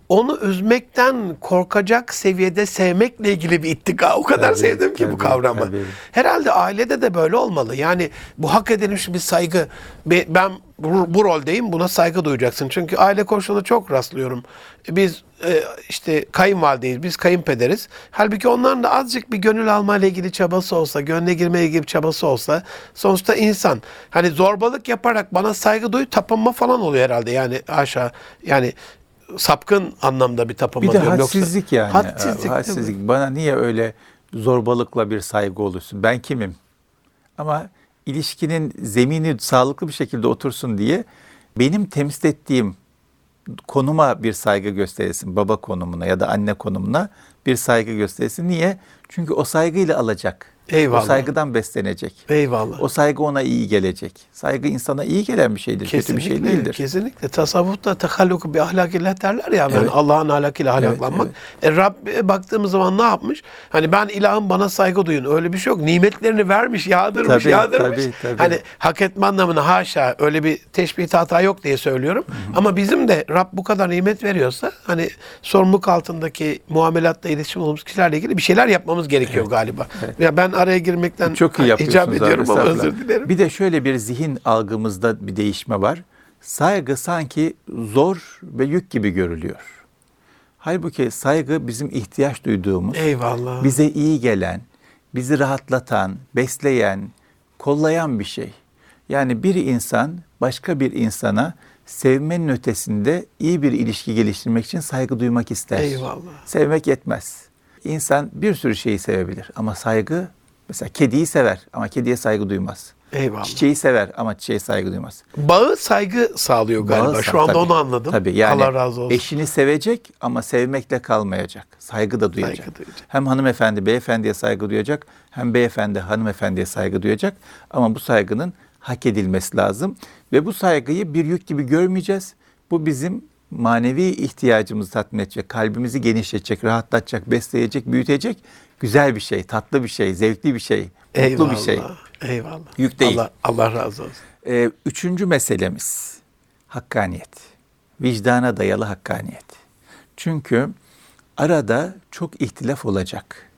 Speaker 1: Onu üzmekten korkacak seviyede sevmekle ilgili bir ittika. O kadar
Speaker 2: Tabii,
Speaker 1: sevdim ki bu
Speaker 2: tabii,
Speaker 1: kavramı.
Speaker 2: tabii.
Speaker 1: Herhalde ailede de böyle olmalı. Yani bu hak edilmiş bir saygı. Be- Ben bu, bu roldeyim buna saygı duyacaksın. Çünkü aile koşulunda çok rastlıyorum. Biz e, işte kayınvalideyiz, biz kayınpederiz. Halbuki onların da azıcık bir gönül almayla ilgili çabası olsa, gönle girmeye ilgili çabası olsa sonuçta insan. Hani zorbalık yaparak bana saygı duy, tapınma falan oluyor herhalde. Yani aşağı yani sapkın anlamda bir tapınma
Speaker 2: Bir de
Speaker 1: diyorum. Yoksa-
Speaker 2: hadsizlik yani.
Speaker 1: Hadsizlik.
Speaker 2: Hadsizlik. Bana niye öyle zorbalıkla bir saygı olursun? Ben kimim? Ama ilişkinin zemini sağlıklı bir şekilde otursun diye benim temsil ettiğim konuma bir saygı gösterilsin. Baba konumuna ya da anne konumuna bir saygı gösterilsin. Niye? Çünkü o saygıyla alacak.
Speaker 1: Eyvallah.
Speaker 2: O saygıdan beslenecek.
Speaker 1: Eyvallah.
Speaker 2: O saygı ona iyi gelecek. Saygı insana iyi gelen bir şeydir. Kötü bir şey değildir.
Speaker 1: Kesinlikle. Tasavvufta tehalluku bir ahlakillah derler ya. Yani
Speaker 2: Evet.
Speaker 1: Allah'ın ahlakıyla ahlaklanmak. E, Rabbe baktığımız zaman ne yapmış? Hani ben ilahım bana saygı duyun. Öyle bir şey yok. Nimetlerini vermiş, yağdırmış,
Speaker 2: Tabii,
Speaker 1: yağdırmış.
Speaker 2: tabii, tabii.
Speaker 1: Hani hak etme anlamına haşa öyle bir teşbih hata yok diye söylüyorum. Ama bizim de Rab bu kadar nimet veriyorsa hani sorumluluk altındaki muamelatta iletişim olduğumuz kişilerle ilgili bir şeyler yapmamız gerekiyor galiba. Ya ben araya girmekten
Speaker 2: Çok iyi
Speaker 1: icap
Speaker 2: abi,
Speaker 1: ediyorum ama özür dilerim.
Speaker 2: Bir de şöyle bir zihin algımızda bir değişme var. Saygı sanki zor ve yük gibi görülüyor. Halbuki saygı bizim ihtiyaç duyduğumuz,
Speaker 1: Eyvallah.
Speaker 2: bize iyi gelen, bizi rahatlatan, besleyen, kollayan bir şey. Yani bir insan başka bir insana sevmenin ötesinde iyi bir ilişki geliştirmek için saygı duymak ister.
Speaker 1: Eyvallah.
Speaker 2: Sevmek yetmez. İnsan bir sürü şeyi sevebilir ama saygı mesela kediyi sever ama kediye saygı duymaz.
Speaker 1: Eyvallah.
Speaker 2: Çiçeği sever ama çiçeğe saygı duymaz.
Speaker 1: Bağı saygı sağlıyor galiba.
Speaker 2: Bağı
Speaker 1: Şu anda
Speaker 2: tabii.
Speaker 1: onu anladım.
Speaker 2: Tabii yani
Speaker 1: Allah razı olsun.
Speaker 2: eşini sevecek ama sevmekle kalmayacak. Saygı da duyacak.
Speaker 1: Saygı duyacak.
Speaker 2: Hem hanımefendi beyefendiye saygı duyacak hem beyefendi hanımefendiye saygı duyacak. Ama bu saygının hak edilmesi lazım. Ve bu saygıyı bir yük gibi görmeyeceğiz. Bu bizim manevi ihtiyacımızı tatmin edecek, kalbimizi genişletecek, rahatlatacak, besleyecek, büyütecek güzel bir şey, tatlı bir şey, zevkli bir şey, mutlu
Speaker 1: Eyvallah.
Speaker 2: bir şey.
Speaker 1: Eyvallah.
Speaker 2: Yük değil.
Speaker 1: Allah, Allah razı olsun.
Speaker 2: Ee, üçüncü meselemiz hakkaniyet. Vicdana dayalı hakkaniyet. Çünkü arada çok ihtilaf olacak.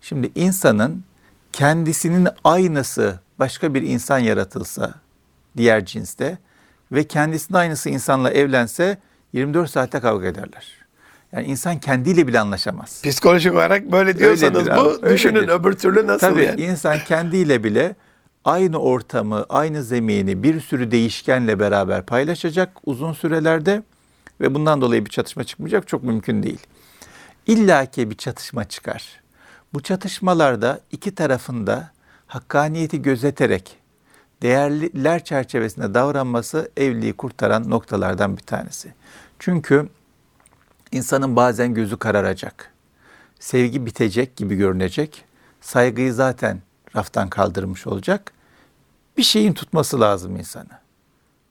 Speaker 2: Şimdi insanın kendisinin aynısı başka bir insan yaratılsa diğer cinste ve kendisinin aynısı insanla evlense 24 saatte kavga ederler. Yani insan kendiyle bile anlaşamaz.
Speaker 1: Psikolojik olarak böyle diyorsanız
Speaker 2: Öyledir
Speaker 1: bu
Speaker 2: abi,
Speaker 1: düşünün
Speaker 2: öyledir.
Speaker 1: öbür türlü nasıl
Speaker 2: Tabii
Speaker 1: yani?
Speaker 2: insan kendiyle bile aynı ortamı, aynı zemini bir sürü değişkenle beraber paylaşacak uzun sürelerde ve bundan dolayı bir çatışma çıkmayacak çok mümkün değil. İlla ki bir çatışma çıkar. Bu çatışmalarda iki tarafında hakkaniyeti gözeterek değerler çerçevesinde davranması evliliği kurtaran noktalardan bir tanesi. Çünkü insanın bazen gözü kararacak. Sevgi bitecek gibi görünecek. Saygıyı zaten raftan kaldırmış olacak. Bir şeyin tutması lazım insanı.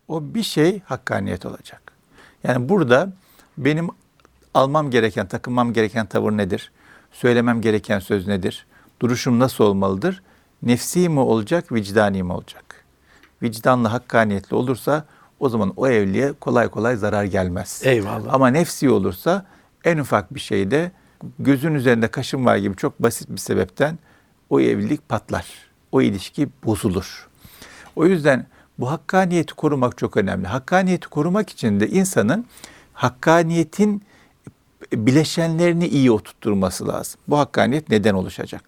Speaker 2: O bir şey hakkaniyet olacak. Yani burada benim almam gereken, takınmam gereken tavır nedir? Söylemem gereken söz nedir? Duruşum nasıl olmalıdır? Nefsi mi olacak, vicdani mi olacak? Vicdanlı, hakkaniyetli olursa o zaman o evliliğe kolay kolay zarar gelmez.
Speaker 1: Eyvallah.
Speaker 2: Ama nefsi olursa en ufak bir şeyde gözün üzerinde kaşın var gibi çok basit bir sebepten o evlilik patlar. O ilişki bozulur. O yüzden bu hakkaniyeti korumak çok önemli. Hakkaniyeti korumak için de insanın hakkaniyetin bileşenlerini iyi oturtturması lazım. Bu hakkaniyet neden oluşacak?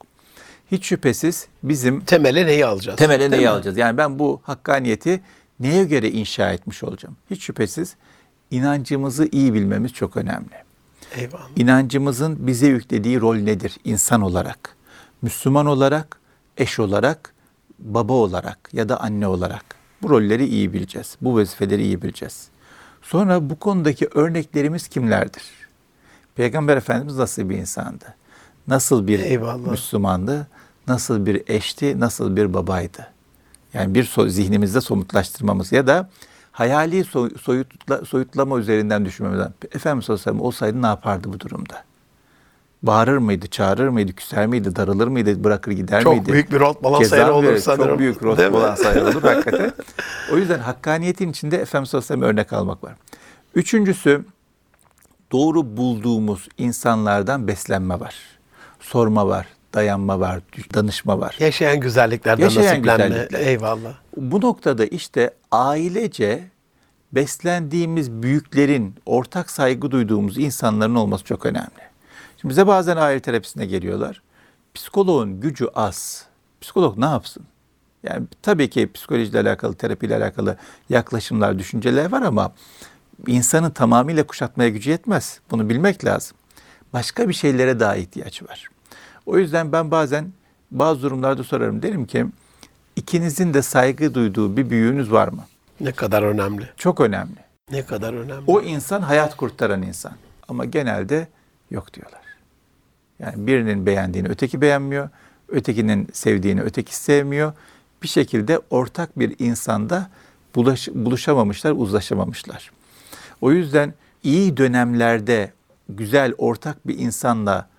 Speaker 2: Hiç şüphesiz bizim
Speaker 1: Temele neyi alacağız?
Speaker 2: temele neyi alacağız? Yani ben bu hakkaniyeti neye göre inşa etmiş olacağım? Hiç şüphesiz inancımızı iyi bilmemiz çok önemli.
Speaker 1: Eyvallah.
Speaker 2: İnancımızın bize yüklediği rol nedir insan olarak? Müslüman olarak, eş olarak, baba olarak ya da anne olarak. Bu rolleri iyi bileceğiz. Bu vazifeleri iyi bileceğiz. Sonra bu konudaki örneklerimiz kimlerdir? Peygamber Efendimiz nasıl bir insandı? Nasıl bir
Speaker 1: Eyvallah.
Speaker 2: Müslümandı? Nasıl bir eşti? Nasıl bir babaydı? Yani bir so- zihnimizde somutlaştırmamız ya da hayali soy- soyutla- soyutlama üzerinden düşünmemiz lazım. Efendimiz sallallahu aleyhi ve sellem olsaydı ne yapardı bu durumda? Bağırır mıydı, çağırır mıydı, küser miydi, darılır mıydı, bırakır gider
Speaker 1: Çok
Speaker 2: miydi?
Speaker 1: büyük bir rot balon
Speaker 2: Ceza
Speaker 1: sayarı olur sanırım.
Speaker 2: Çok büyük
Speaker 1: mi?
Speaker 2: balon sayarı olur hakikaten. O yüzden hakkaniyetin içinde Efendimiz sallallahu aleyhi ve sellem örnek almak var. Üçüncüsü doğru bulduğumuz insanlardan beslenme var. Sorma var, dayanma var, danışma var.
Speaker 1: Yaşayan güzelliklerden
Speaker 2: Yaşayan
Speaker 1: nasiplenme.
Speaker 2: güzellikler.
Speaker 1: Eyvallah.
Speaker 2: Bu noktada işte ailece beslendiğimiz büyüklerin, ortak saygı duyduğumuz insanların olması çok önemli. Şimdi bize bazen aile terapisine geliyorlar. Psikoloğun gücü az. Psikolog ne yapsın? Yani tabii ki psikolojiyle alakalı, terapiyle alakalı yaklaşımlar, düşünceler var ama insanı tamamıyla kuşatmaya gücü yetmez. Bunu bilmek lazım. Başka bir şeylere daha ihtiyaç var. O yüzden ben bazen bazı durumlarda sorarım. Derim ki ikinizin de saygı duyduğu bir büyüğünüz var mı?
Speaker 1: Ne kadar önemli.
Speaker 2: Çok önemli.
Speaker 1: Ne kadar önemli.
Speaker 2: O insan hayat kurtaran insan. Ama genelde yok diyorlar. Yani birinin beğendiğini öteki beğenmiyor. Ötekinin sevdiğini öteki sevmiyor. Bir şekilde ortak bir insanda bulaş, buluşamamışlar, uzlaşamamışlar. O yüzden iyi dönemlerde güzel ortak bir insanla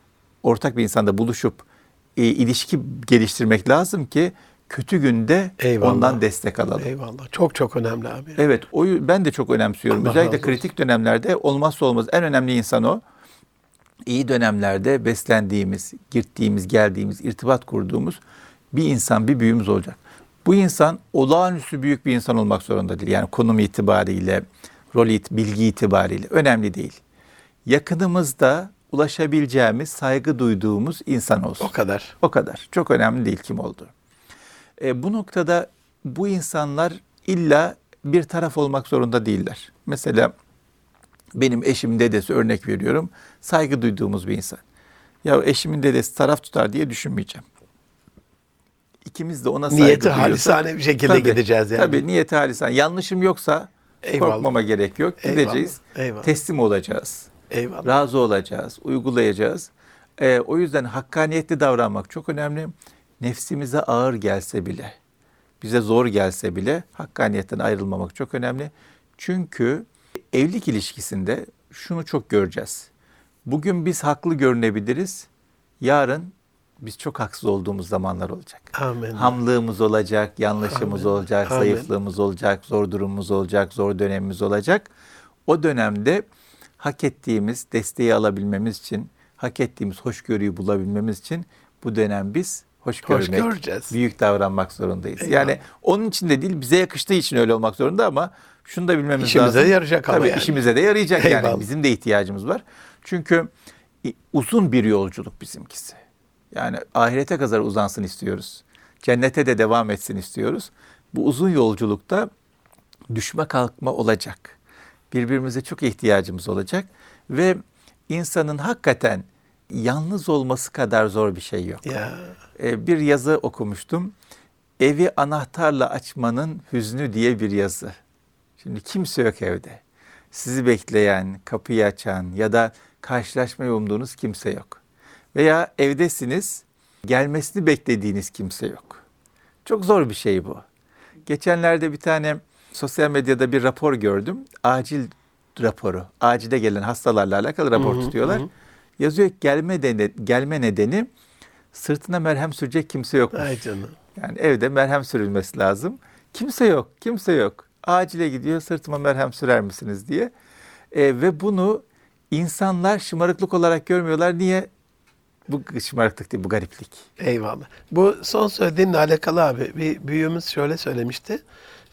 Speaker 2: ortak bir insanda buluşup e, ilişki geliştirmek lazım ki kötü günde
Speaker 1: Eyvallah.
Speaker 2: ondan destek alalım.
Speaker 1: Eyvallah. Çok çok önemli abi.
Speaker 2: Evet, o ben de çok önemsiyorum.
Speaker 1: Allah
Speaker 2: Özellikle kritik dönemlerde olmazsa olmaz en önemli insan o. İyi dönemlerde beslendiğimiz, girdiğimiz, geldiğimiz, irtibat kurduğumuz bir insan, bir büyüğümüz olacak. Bu insan olağanüstü büyük bir insan olmak zorunda değil. Yani konum itibariyle, rol it, bilgi itibariyle önemli değil. Yakınımızda ulaşabileceğimiz, saygı duyduğumuz insan olsun.
Speaker 1: O kadar.
Speaker 2: O kadar. Çok önemli değil kim olduğu. E, bu noktada bu insanlar illa bir taraf olmak zorunda değiller. Mesela benim eşimin dedesi örnek veriyorum. Saygı duyduğumuz bir insan. Ya eşimin dedesi taraf tutar diye düşünmeyeceğim. İkimiz de ona saygı
Speaker 1: Niyeti halisane bir şekilde
Speaker 2: Tabii,
Speaker 1: gideceğiz yani.
Speaker 2: Tabii niyeti halisane. Yanlışım yoksa
Speaker 1: Eyvallah.
Speaker 2: korkmama gerek yok.
Speaker 1: Eyvallah,
Speaker 2: Gideceğiz.
Speaker 1: eyvallah.
Speaker 2: Teslim olacağız
Speaker 1: Eyvallah.
Speaker 2: razı olacağız, uygulayacağız. Ee, o yüzden hakkaniyetli davranmak çok önemli. Nefsimize ağır gelse bile, bize zor gelse bile hakkaniyetten ayrılmamak çok önemli. Çünkü evlilik ilişkisinde şunu çok göreceğiz. Bugün biz haklı görünebiliriz. Yarın biz çok haksız olduğumuz zamanlar olacak.
Speaker 1: Amin.
Speaker 2: Hamlığımız olacak, yanlışımız
Speaker 1: Amin.
Speaker 2: olacak,
Speaker 1: Amin.
Speaker 2: zayıflığımız olacak, zor durumumuz olacak, zor dönemimiz olacak. O dönemde hak ettiğimiz desteği alabilmemiz için, hak ettiğimiz hoşgörüyü bulabilmemiz için bu dönem biz hoş
Speaker 1: Hoş
Speaker 2: görmek,
Speaker 1: göreceğiz.
Speaker 2: büyük davranmak zorundayız.
Speaker 1: Eyvallah.
Speaker 2: Yani onun için de değil, bize yakıştığı için öyle olmak zorunda ama şunu da bilmemiz
Speaker 1: İşimize
Speaker 2: lazım.
Speaker 1: yarayacak ama
Speaker 2: Tabii
Speaker 1: yani.
Speaker 2: işimize de yarayacak yani.
Speaker 1: Eyvallah.
Speaker 2: Bizim de ihtiyacımız var. Çünkü i- uzun bir yolculuk bizimkisi. Yani ahirete kadar uzansın istiyoruz. Cennete de devam etsin istiyoruz. Bu uzun yolculukta düşme kalkma olacak. Birbirimize çok ihtiyacımız olacak ve insanın hakikaten yalnız olması kadar zor bir şey yok.
Speaker 1: Ya
Speaker 2: Ee, bir yazı okumuştum. Evi anahtarla açmanın hüznü diye bir yazı. Şimdi kimse yok evde. Sizi bekleyen, kapıyı açan ya da karşılaşmayı umduğunuz kimse yok. Veya evdesiniz, gelmesini beklediğiniz kimse yok. Çok zor bir şey bu. Geçenlerde bir tane sosyal medyada bir rapor gördüm. Acil raporu. Acile gelen hastalarla alakalı rapor tutuyorlar. Yazıyor ki gelme, nedeni, gelme nedeni sırtına merhem sürecek kimse yokmuş.
Speaker 1: ay canım.
Speaker 2: Yani evde merhem sürülmesi lazım. Kimse yok, kimse yok. Acile gidiyor sırtıma merhem sürer misiniz diye. E, ve bunu insanlar şımarıklık olarak görmüyorlar. Niye? Bu şımarıklık değil, bu gariplik.
Speaker 1: Eyvallah. Bu son söylediğinle alakalı abi bir büyüğümüz şöyle söylemişti.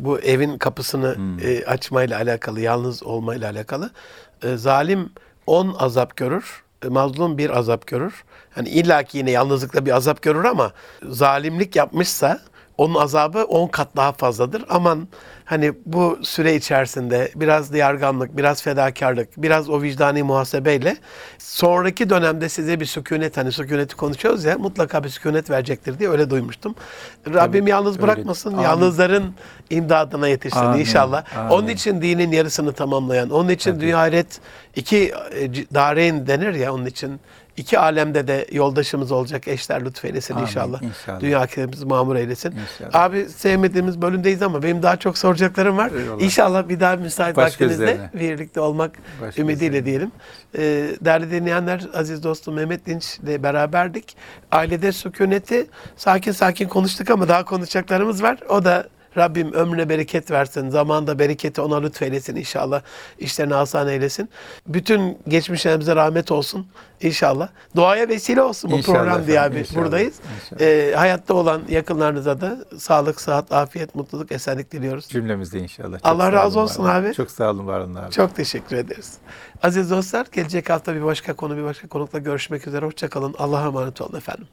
Speaker 1: Bu evin kapısını e, açmayla alakalı, yalnız olmayla alakalı. E, zalim on azap görür, e, mazlum bir azap görür. Yani illaki yine yalnızlıkla bir azap görür ama zalimlik yapmışsa onun azabı on kat daha fazladır. Aman hani bu süre içerisinde biraz diyarganlık, biraz fedakarlık, biraz o vicdani muhasebeyle sonraki dönemde size bir sükunet hani sükuneti konuşuyoruz ya mutlaka bir sükunet verecektir diye öyle duymuştum. Rabbim yalnız
Speaker 2: öyle.
Speaker 1: bırakmasın.
Speaker 2: Amin.
Speaker 1: Yalnızların imdadına yetişsin
Speaker 2: Amin.
Speaker 1: inşallah.
Speaker 2: Amin.
Speaker 1: Onun için dinin yarısını tamamlayan, onun için dünya ahiret iki e, dareyn denir ya onun için iki alemde de yoldaşımız olacak eşler lütfeylesin
Speaker 2: Amin,
Speaker 1: inşallah.
Speaker 2: inşallah.
Speaker 1: Dünya ahiretimizi mamur eylesin.
Speaker 2: İnşallah.
Speaker 1: Abi sevmediğimiz bölümdeyiz ama benim daha çok soracaklarım var.
Speaker 2: Eyvallah.
Speaker 1: İnşallah bir daha müsait
Speaker 2: Baş
Speaker 1: vaktinizde birlikte olmak
Speaker 2: Baş
Speaker 1: ümidiyle
Speaker 2: gözlerine.
Speaker 1: diyelim. Ee, değerli dinleyenler, aziz dostum Mehmet Dinç ile beraberdik. Ailede sükuneti sakin sakin konuştuk ama daha konuşacaklarımız var. O da Rabbim ömrüne bereket versin. Zamanda bereketi ona lütfeylesin inşallah. İşlerini asan eylesin. Bütün geçmişlerimize rahmet olsun inşallah. Duaya vesile olsun bu
Speaker 2: İnşallah
Speaker 1: program diye abi.
Speaker 2: inşallah,
Speaker 1: Buradayız.
Speaker 2: inşallah.
Speaker 1: Ee, hayatta olan yakınlarınıza da sağlık, sıhhat, afiyet, mutluluk, esenlik diliyoruz.
Speaker 2: Cümlemizde inşallah. Çok
Speaker 1: Allah razı olsun
Speaker 2: olun.
Speaker 1: abi.
Speaker 2: Çok sağ olun, var olun abi.
Speaker 1: Çok teşekkür ederiz. Aziz dostlar, gelecek hafta bir başka konu, bir başka konukla görüşmek üzere. Hoşçakalın. Allah'a emanet olun efendim.